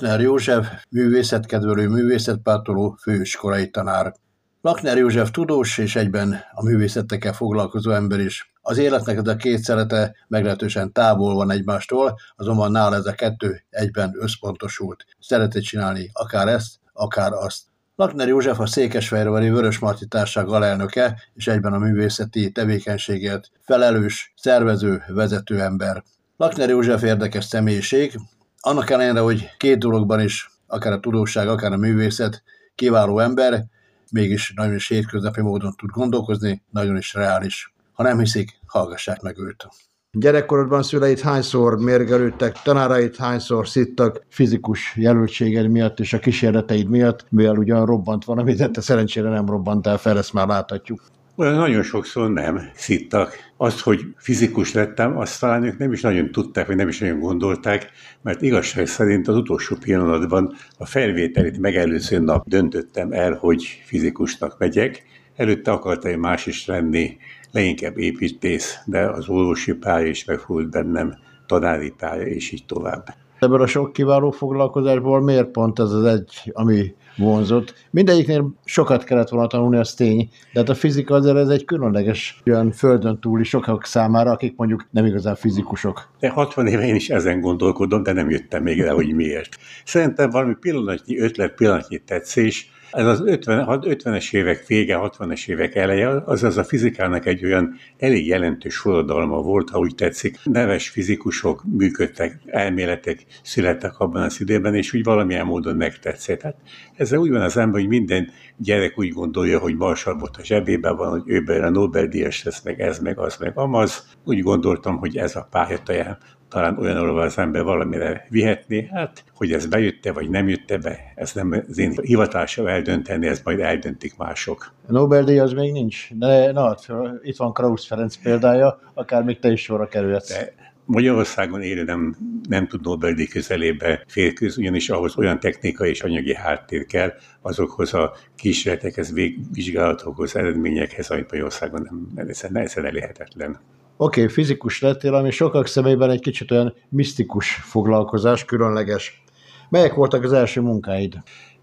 Lakner József, művészetkedvelő, művészetpártoló, főiskolai tanár. Lakner József tudós és egyben a művészetekkel foglalkozó ember is. Az életnek ez a két szerete meglehetősen távol van egymástól, azonban nála ez a kettő egyben összpontosult. Szereti csinálni akár ezt, akár azt. Lakner József a Székesfehérvári Vörösmarty Társaság alelnöke és egyben a művészeti tevékenységért felelős, szervező, vezető ember. Lakner József érdekes személyiség, annak ellenére, hogy két dologban is, akár a tudósság, akár a művészet, kiváló ember, mégis nagyon is hétköznapi módon tud gondolkozni, nagyon is reális. Ha nem hiszik, hallgassák meg őt. Gyerekkorodban szüleid hányszor mérgelődtek, tanáraid hányszor szittak fizikus jelöltséged miatt és a kísérleteid miatt, mivel ugyan robbant van, amit te szerencsére nem robbantál fel, ezt már láthatjuk. Olyan nagyon sokszor nem szittak. Azt, hogy fizikus lettem, azt talán ők nem is nagyon tudták, vagy nem is nagyon gondolták, mert igazság szerint az utolsó pillanatban a felvételit megelőző nap döntöttem el, hogy fizikusnak megyek. Előtte akartam más is lenni, leginkább építész, de az orvosi pálya is megfújt bennem, tanári pálya, és így tovább. Ebből a sok kiváló foglalkozásból miért pont ez az egy, ami vonzott? Mindegyiknél sokat kellett volna tanulni, az tény, de hát a fizika azért ez egy különleges olyan földön túli sokak számára, akik mondjuk nem igazán fizikusok. De 60 éve én is ezen gondolkodom, de nem jöttem még el, hogy miért. Szerintem valami pillanatnyi ötlet, pillanatnyi tetszés, ez az 50, 50-es évek vége, 60-es évek eleje, azaz a fizikának egy olyan elég jelentős forradalma volt, ha úgy tetszik. Neves fizikusok működtek, elméletek születtek abban az időben, és úgy valamilyen módon megtetszett. Hát ezzel úgy van az ember, hogy minden gyerek úgy gondolja, hogy marsalbot a zsebében van, hogy ő a Nobel-díjas lesz, meg ez, meg az, meg amaz. Úgy gondoltam, hogy ez a pályataján talán olyan, ahol az ember valamire vihetni, hát hogy ez bejött-e, vagy nem jött-e be, ez nem az én hivatásom eldönteni, ez majd eldöntik mások. Nobel-díj az még nincs, de na, itt van Krausz Ferenc példája, akár még te is sorra kerülhetsz. De Magyarországon élő nem, nem tud Nobel-díj közelébe férkőz, ugyanis ahhoz olyan technikai és anyagi háttér kell, azokhoz a kísérletekhez, vizsgálatokhoz, eredményekhez, amit Magyarországon nem, ez, ez elérhetetlen. Oké, okay, fizikus lettél, ami sokak szemében egy kicsit olyan misztikus foglalkozás, különleges. Melyek voltak az első munkáid?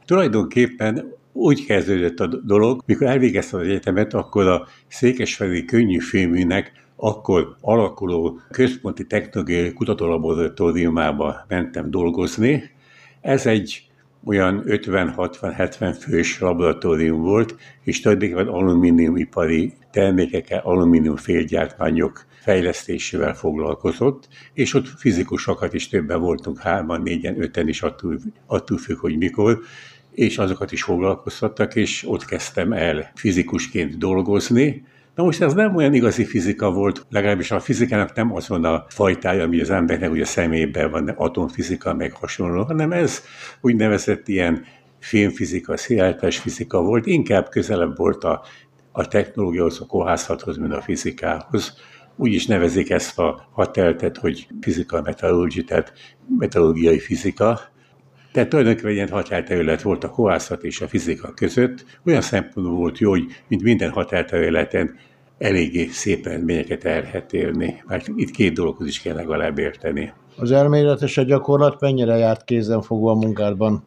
Tulajdonképpen úgy kezdődött a dolog, mikor elvégeztem az egyetemet, akkor a Székesfeheri Könnyű Filműnek akkor alakuló központi technológiai kutatólaboratóriumába mentem dolgozni. Ez egy olyan 50-60-70 fős laboratórium volt, és tulajdonképpen alumíniumipari termékekkel, alumínium félgyártmányok fejlesztésével foglalkozott, és ott fizikusokat is többen voltunk, hárman, négyen, öten is attól, attól függ, hogy mikor, és azokat is foglalkoztattak, és ott kezdtem el fizikusként dolgozni, Na most ez nem olyan igazi fizika volt, legalábbis a fizikának nem az van a fajtája, ami az embernek ugye szemében van, atomfizika, meg hasonló, hanem ez úgynevezett ilyen filmfizika, széleltes fizika volt, inkább közelebb volt a, a technológiához, a kohászathoz, mint a fizikához. Úgy is nevezik ezt a hateltet, hogy fizika metallurgy, tehát metallurgiai fizika, tehát tulajdonképpen ilyen határterület volt a kohászat és a fizika között. Olyan szempontból volt jó, hogy mint minden határterületen eléggé szép eredményeket el lehet érni. Mert itt két dologhoz is kell legalább érteni. Az elmélet és a gyakorlat mennyire járt kézen fogva a munkádban?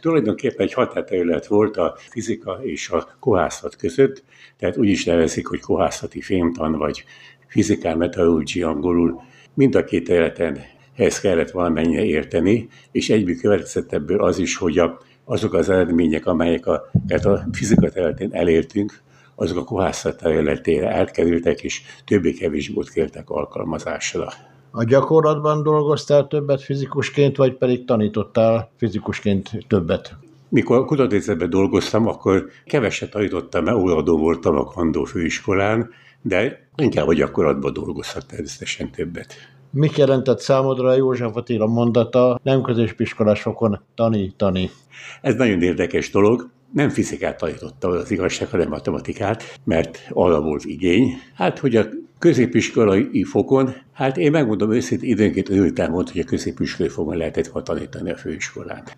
Tulajdonképpen egy határterület volt a fizika és a kohászat között, tehát úgy is nevezik, hogy kohászati fémtan, vagy fizikál metallurgy angolul. Mind a két területen ehhez kellett valamennyire érteni, és egyből következett ebből az is, hogy a, azok az eredmények, amelyek a, a fizika területén elértünk, azok a kohászat területére átkerültek, és többé-kevésbé ott kértek alkalmazásra. A gyakorlatban dolgoztál többet fizikusként, vagy pedig tanítottál fizikusként többet? Mikor kutatóintézetben dolgoztam, akkor keveset tanítottam, mert óradó voltam a Kandó főiskolán, de inkább a gyakorlatban dolgoztam természetesen többet. Mit jelentett számodra József Attila mondata, nem középiskolás fokon tanítani? Ez nagyon érdekes dolog. Nem fizikát tanította az igazság, hanem matematikát, mert arra volt igény. Hát, hogy a középiskolai fokon, hát én megmondom őszintén, időnként örültem volt, hogy a középiskolai fokon lehetett volna tanítani a főiskolát.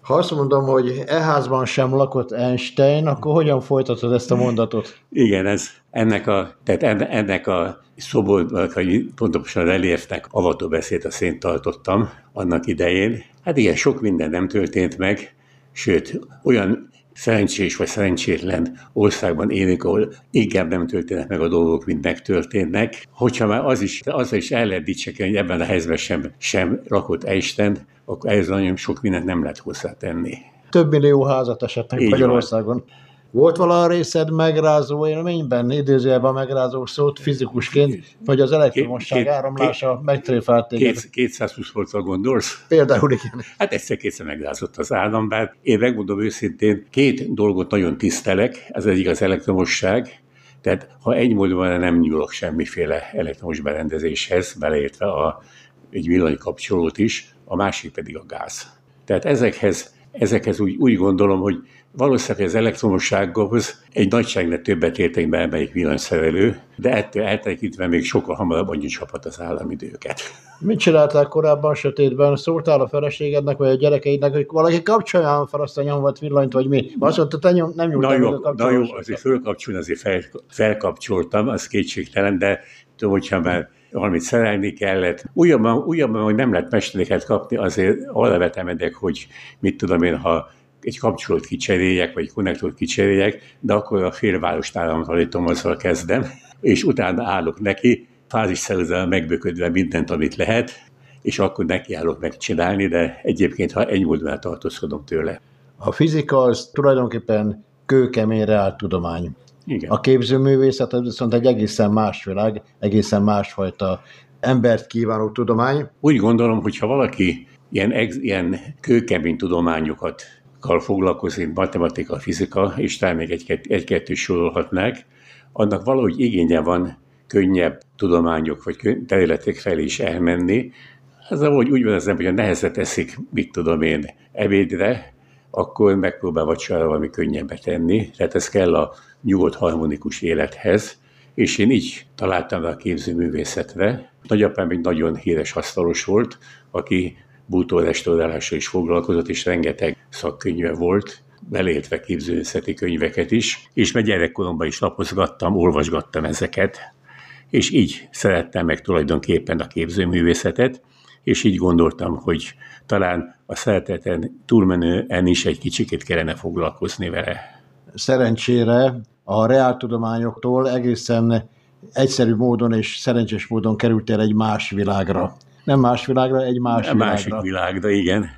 Ha azt mondom, hogy e házban sem lakott Einstein, akkor hogyan folytatod ezt a mondatot? Igen, ez ennek a, tehát ennek a szobor, vagy pontosan reliefnek avató beszéd a szént tartottam annak idején. Hát igen, sok minden nem történt meg, sőt, olyan szerencsés vagy szerencsétlen országban élünk, ahol inkább nem történnek meg a dolgok, mint megtörténnek. Hogyha már az is, az is el lehet dicsekedni, hogy ebben a helyzetben sem, sem rakott Einstein, akkor ez nagyon sok mindent nem lehet hozzátenni. Több millió házat esetleg Magyarországon. Van. Volt vala részed megrázó élményben, idézőjelben megrázó szót fizikusként, vagy az elektromosság két, áramlása két, megtréfált téged? Két, 220 voltra gondolsz? Például igen. Hát egyszer-kétszer megrázott az állam, bár én megmondom őszintén, két dolgot nagyon tisztelek, ez egyik az elektromosság, tehát ha egy módon nem nyúlok semmiféle elektromos berendezéshez, beleértve a, egy villanykapcsolót is, a másik pedig a gáz. Tehát ezekhez, ezekhez úgy, úgy gondolom, hogy Valószínűleg az elektromossághoz egy nagyságnál többet értek be melyik villanyszerelő, de ettől eltekintve még sokkal hamarabb annyi csapat az államidőket. Mit csináltál korábban sötétben? Szóltál a feleségednek, vagy a gyerekeidnek, hogy valaki kapcsolja fel azt a nyomvat villanyt, vagy mi? Azt mondta, te nyom, nem nyújtál na jó, na jó, azért fölkapcsolni, azért fel, felkapcsoltam, az kétségtelen, de tudom, hogyha már valamit szerelni kellett. Újabban, újabban hogy nem lehet mesteréket kapni, azért arra vetemedek, hogy mit tudom én, ha egy kapcsolót kicseréljek, vagy konnektort kicseréljek, de akkor a félvárost államtalítom, azzal kezdem, és utána állok neki, fázisszerűzzel megböködve mindent, amit lehet, és akkor nekiállok megcsinálni, de egyébként, ha egy módon tartózkodom tőle. A fizika az tulajdonképpen kőkemény tudomány. Igen. A képzőművészet az viszont egy egészen más világ, egészen másfajta embert kívánó tudomány. Úgy gondolom, hogy ha valaki ilyen, ilyen kőkemény tudományokat kal foglalkozik, matematika, fizika, és talán még egy-kettő egy sorolhatnák, annak valahogy igénye van könnyebb tudományok vagy területek felé is elmenni. Ez ahogy úgy van az ember, hogy nehezet eszik, mit tudom én, ebédre, akkor megpróbál vacsorára valami könnyebbet tenni. Tehát ez kell a nyugodt harmonikus élethez, és én így találtam a képzőművészetre. Nagyapám egy nagyon híres asztalos volt, aki bútorrestaurálással is foglalkozott, és rengeteg szakkönyve volt, beleértve képzőszeti könyveket is, és meg gyerekkoromban is lapozgattam, olvasgattam ezeket, és így szerettem meg tulajdonképpen a képzőművészetet, és így gondoltam, hogy talán a szereteten túlmenően is egy kicsikét kellene foglalkozni vele. Szerencsére a reáltudományoktól egészen egyszerű módon és szerencsés módon kerültél egy más világra. Nem más világra, egy más világra. Másik világra, igen.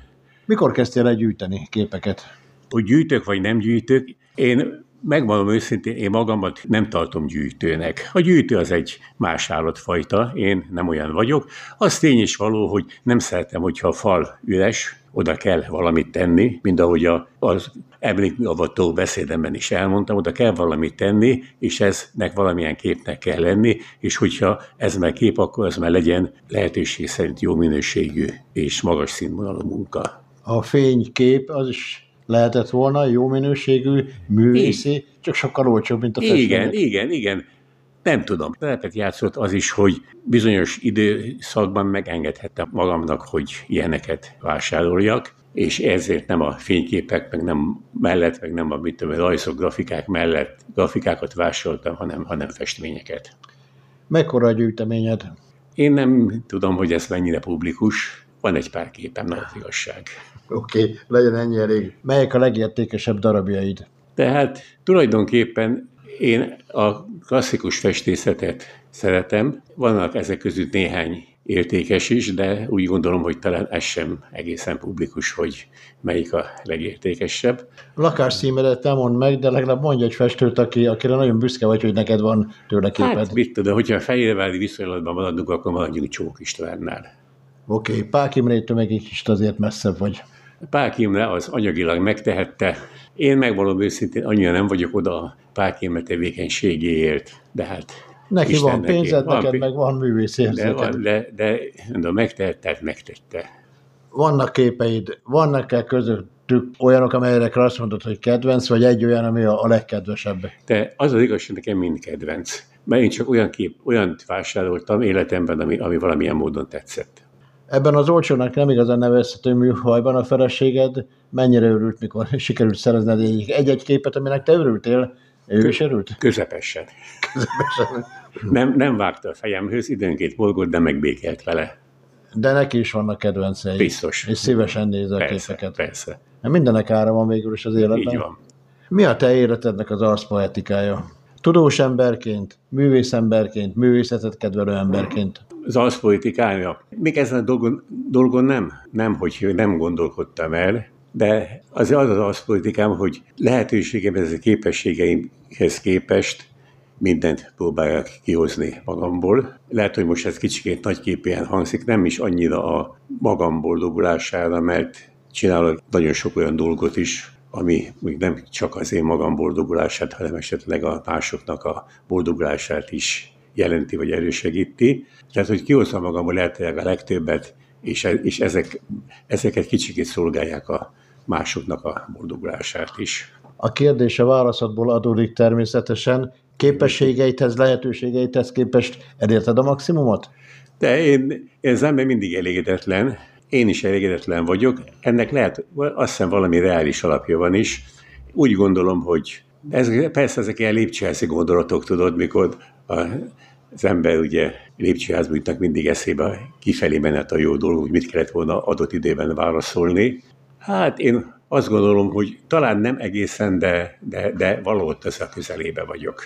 Mikor kezdtél el gyűjteni képeket? Hogy gyűjtök vagy nem gyűjtök, én megmondom őszintén, én magamat nem tartom gyűjtőnek. A gyűjtő az egy más állatfajta, én nem olyan vagyok. Az tény is való, hogy nem szeretem, hogyha a fal üres, oda kell valamit tenni, mint ahogy a, az emlékavató beszédemben is elmondtam, oda kell valamit tenni, és eznek valamilyen képnek kell lenni, és hogyha ez már kép, akkor az már legyen lehetőség szerint jó minőségű és magas színvonalú munka. A fénykép az is lehetett volna jó minőségű, művészi, csak sokkal olcsóbb, mint a festmény. Igen, igen, igen. Nem tudom. Lehetett játszott az is, hogy bizonyos időszakban megengedhettem magamnak, hogy ilyeneket vásároljak, és ezért nem a fényképek, meg nem mellett, meg nem a mit tudom, rajzok, grafikák mellett grafikákat vásároltam, hanem, hanem festményeket. Mekkora a gyűjteményed? Én nem tudom, hogy ez mennyire publikus. Van egy pár képem, nem az igazság. Oké, okay, legyen ennyi elég. Melyek a legértékesebb darabjaid? Tehát tulajdonképpen én a klasszikus festészetet szeretem. Vannak ezek között néhány értékes is, de úgy gondolom, hogy talán ez sem egészen publikus, hogy melyik a legértékesebb. Lakásszímedet nem mond meg, de legalább mondj egy festőt, aki, akire nagyon büszke vagy, hogy neked van tőle képed. Hát mit tudom, hogyha a fehérvári viszonylatban maradunk, akkor maradjunk Csók Istvánnál. Oké, okay. Pák Imrétől meg egy kicsit azért messzebb vagy. Pák Imre az anyagilag megtehette. Én megvalom őszintén, annyira nem vagyok oda a Pák Imre tevékenységéért, de hát Neki Istennek van pénzed, van, neked meg van művész De, de, de, de megtette, megtette. Vannak képeid, vannak-e közöttük olyanok, amelyekre azt mondod, hogy kedvenc, vagy egy olyan, ami a, a legkedvesebb? De az az igaz, hogy nekem mind kedvenc. Mert én csak olyan kép, olyan vásároltam életemben, ami, ami valamilyen módon tetszett. Ebben az olcsónak nem igazán nevezhető műfajban a feleséged mennyire örült, mikor sikerült szerezned egy-egy képet, aminek te örültél? Ő is örült? Közepesen. Közepesen. nem, nem vágta a fejemhöz, időnként morgott, de megbékelt vele. De neki is vannak kedvencei. Biztos. És szívesen néz a persze, képeket. Persze. Mindenek ára van végül is az életben. Így van. Mi a te életednek az arszpoetikája? Tudós emberként, művész emberként, művészetet kedvelő emberként? Az arszpoetikája. Még ezen a dolgon, dolgon nem, nem, hogy nem gondolkodtam el, de az az az arszpolitikám, hogy lehetőségem, ez a képességeimhez képest mindent próbálják kihozni magamból. Lehet, hogy most ez kicsikét nagyképűen hangzik, nem is annyira a magam boldogulására, mert csinálok nagyon sok olyan dolgot is, ami még nem csak az én magam boldogulását, hanem esetleg a másoknak a boldogulását is jelenti vagy erősegíti. Tehát, hogy kihozom magamból lehetőleg a legtöbbet, és, e- és ezek, ezeket kicsikét szolgálják a másoknak a boldogulását is. A kérdés a válaszodból adódik természetesen. Képességeithez, lehetőségeithez képest elérted a maximumot? De én, én az ember mindig elégedetlen, én is elégedetlen vagyok. Ennek lehet, azt hiszem valami reális alapja van is. Úgy gondolom, hogy ez, persze ezek ilyen lépcsőházi gondolatok, tudod, mikor a, az ember ugye lépcsőházban jutnak mindig eszébe kifelé menet a jó dolog, hogy mit kellett volna adott időben válaszolni. Hát én azt gondolom, hogy talán nem egészen, de, de, de valahol ez a közelébe vagyok.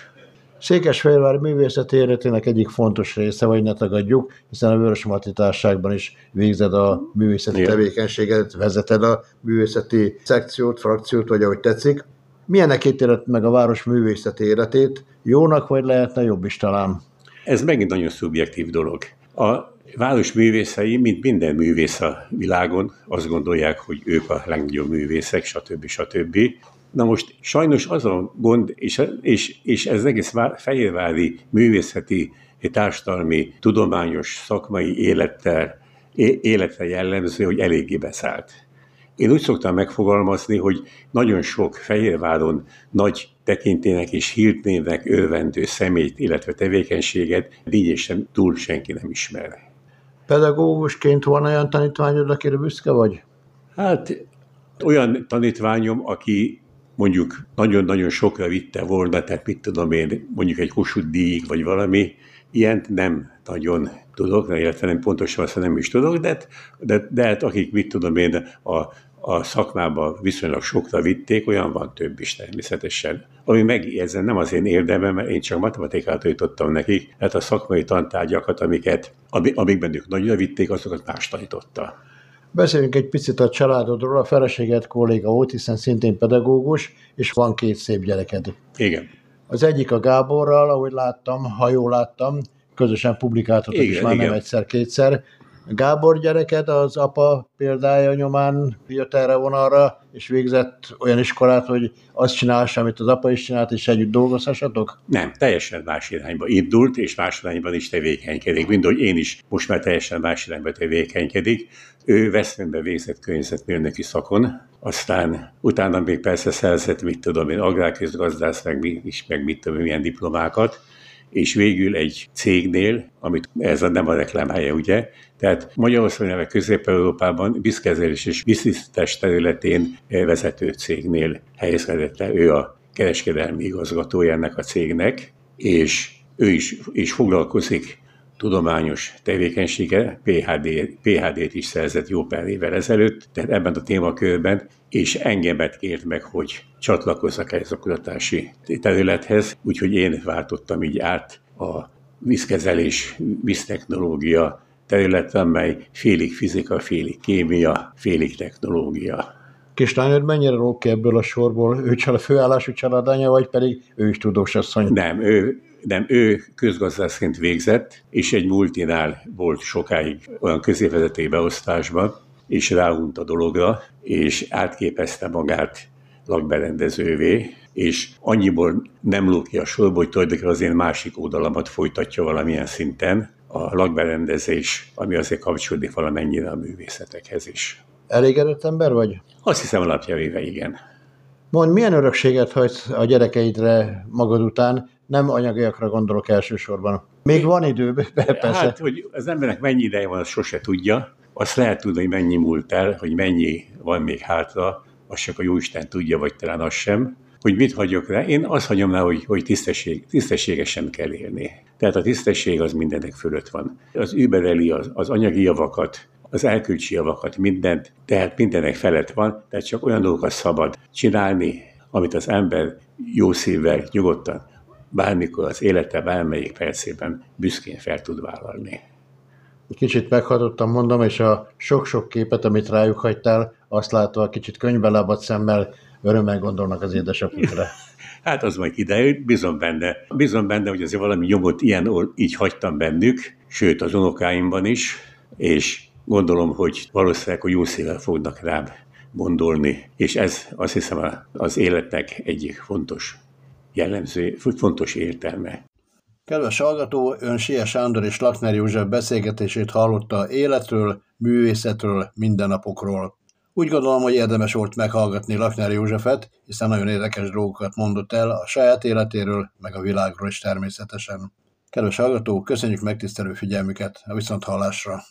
Székesfehérvár művészeti életének egyik fontos része, vagy ne tagadjuk, hiszen a Vörös Marti Társágban is végzed a művészeti Igen. tevékenységet, vezeted a művészeti szekciót, frakciót, vagy ahogy tetszik. Milyenek ítélet meg a város művészeti életét? Jónak vagy lehetne jobb is talán? Ez megint nagyon szubjektív dolog. A város művészei, mint minden művész a világon, azt gondolják, hogy ők a legnagyobb művészek, stb. stb. Na most sajnos az a gond, és, és, és ez egész fehérvári művészeti, társadalmi, tudományos, szakmai élettel, életre jellemző, hogy eléggé beszállt. Én úgy szoktam megfogalmazni, hogy nagyon sok Fehérváron nagy tekintének és hírnévnek örvendő személyt, illetve tevékenységet díjesen túl senki nem ismer. Pedagógusként van olyan tanítványod, akire büszke vagy? Hát olyan tanítványom, aki mondjuk nagyon-nagyon sokra vitte volna, tehát mit tudom én, mondjuk egy Kossuth díjig, vagy valami, ilyent nem nagyon tudok, illetve nem pontosan azt nem is tudok, de, de, de hát akik, mit tudom én, a, a szakmába viszonylag sokra vitték, olyan van több is természetesen. Ami meg ezen nem az én érdemem, mert én csak matematikát jutottam nekik, tehát a szakmai tantárgyakat, amiket, amikben ők nagyra vitték, azokat más tanította. Beszéljünk egy picit a családodról. A feleséget kolléga volt, hiszen szintén pedagógus, és van két szép gyereked. Igen. Az egyik a Gáborral, ahogy láttam, ha jól láttam, közösen publikáltatok is már igen. nem egyszer-kétszer. Gábor gyereket az apa példája nyomán jött erre vonalra, és végzett olyan iskolát, hogy azt csinálsz, amit az apa is csinált, és együtt dolgozhassatok? Nem, teljesen más irányba indult, és más irányban is tevékenykedik. Mind, hogy én is most már teljesen más irányba tevékenykedik. Ő Veszprémbe végzett környezetmérnöki szakon, aztán utána még persze szerzett, mit tudom én, agrárközgazdász, meg, is, meg mit tudom, milyen diplomákat, és végül egy cégnél, amit ez nem a reklámhelye, ugye, tehát Magyarországon, neve Közép-Európában vízkezelés és víztisztítás területén vezető cégnél helyezkedett el. Ő a kereskedelmi igazgatója ennek a cégnek, és ő is, is foglalkozik tudományos tevékenysége, PHD, PHD-t is szerzett jó pár évvel ezelőtt, tehát ebben a témakörben, és engemet kért meg, hogy csatlakozzak ehhez a kutatási területhez, úgyhogy én váltottam így át a vízkezelés, víztechnológia területen, mely félig fizika, félig kémia, félig technológia. Kislányod mennyire lók ki ebből a sorból? Ő csak a főállású családanya, vagy pedig ő is tudós asszony? Nem, ő, nem, ő közgazdászként végzett, és egy multinál volt sokáig olyan középvezetői beosztásban, és ráhunt a dologra, és átképezte magát lakberendezővé, és annyiból nem lók ki a sorból, hogy tulajdonképpen az én másik oldalamat folytatja valamilyen szinten, a lakberendezés, ami azért kapcsolódik valamennyire a művészetekhez is. Elégedett ember vagy? Azt hiszem alapjavéve igen. Mond, milyen örökséget hagysz a gyerekeidre magad után? Nem anyagiakra gondolok elsősorban. Még van idő, persze. Hát, hogy az embernek mennyi ideje van, azt sose tudja, azt lehet tudni, hogy mennyi múlt el, hogy mennyi van még hátra, azt csak a Jóisten tudja, vagy talán az sem, hogy mit hagyok rá. Én azt hagyom rá, hogy, hogy tisztesség, tisztességesen kell élni. Tehát a tisztesség az mindenek fölött van. Az übereli az, az anyagi javakat, az elkülcsi javakat, mindent, tehát mindenek felett van, tehát csak olyan dolgokat szabad csinálni, amit az ember jó szívvel, nyugodtan, bármikor az élete bármelyik percében büszkén fel tud vállalni. Kicsit meghatottam, mondom, és a sok-sok képet, amit rájuk hagytál, azt látva kicsit könyvbe szemmel örömmel gondolnak az édesapjukra. Hát az majd kiderül, bizony benne. Bizony benne, hogy azért valami nyomot ilyen így hagytam bennük, sőt az unokáimban is, és gondolom, hogy valószínűleg a jó szívvel fognak rám gondolni, és ez azt hiszem az életnek egyik fontos jellemző, fontos értelme. Kedves hallgató, ön Sia Sándor és Lakner József beszélgetését hallotta életről, művészetről, mindennapokról. Úgy gondolom, hogy érdemes volt meghallgatni Lakner Józsefet, hiszen nagyon érdekes dolgokat mondott el a saját életéről, meg a világról is természetesen. Kedves hallgató, köszönjük megtisztelő figyelmüket, a viszonthallásra!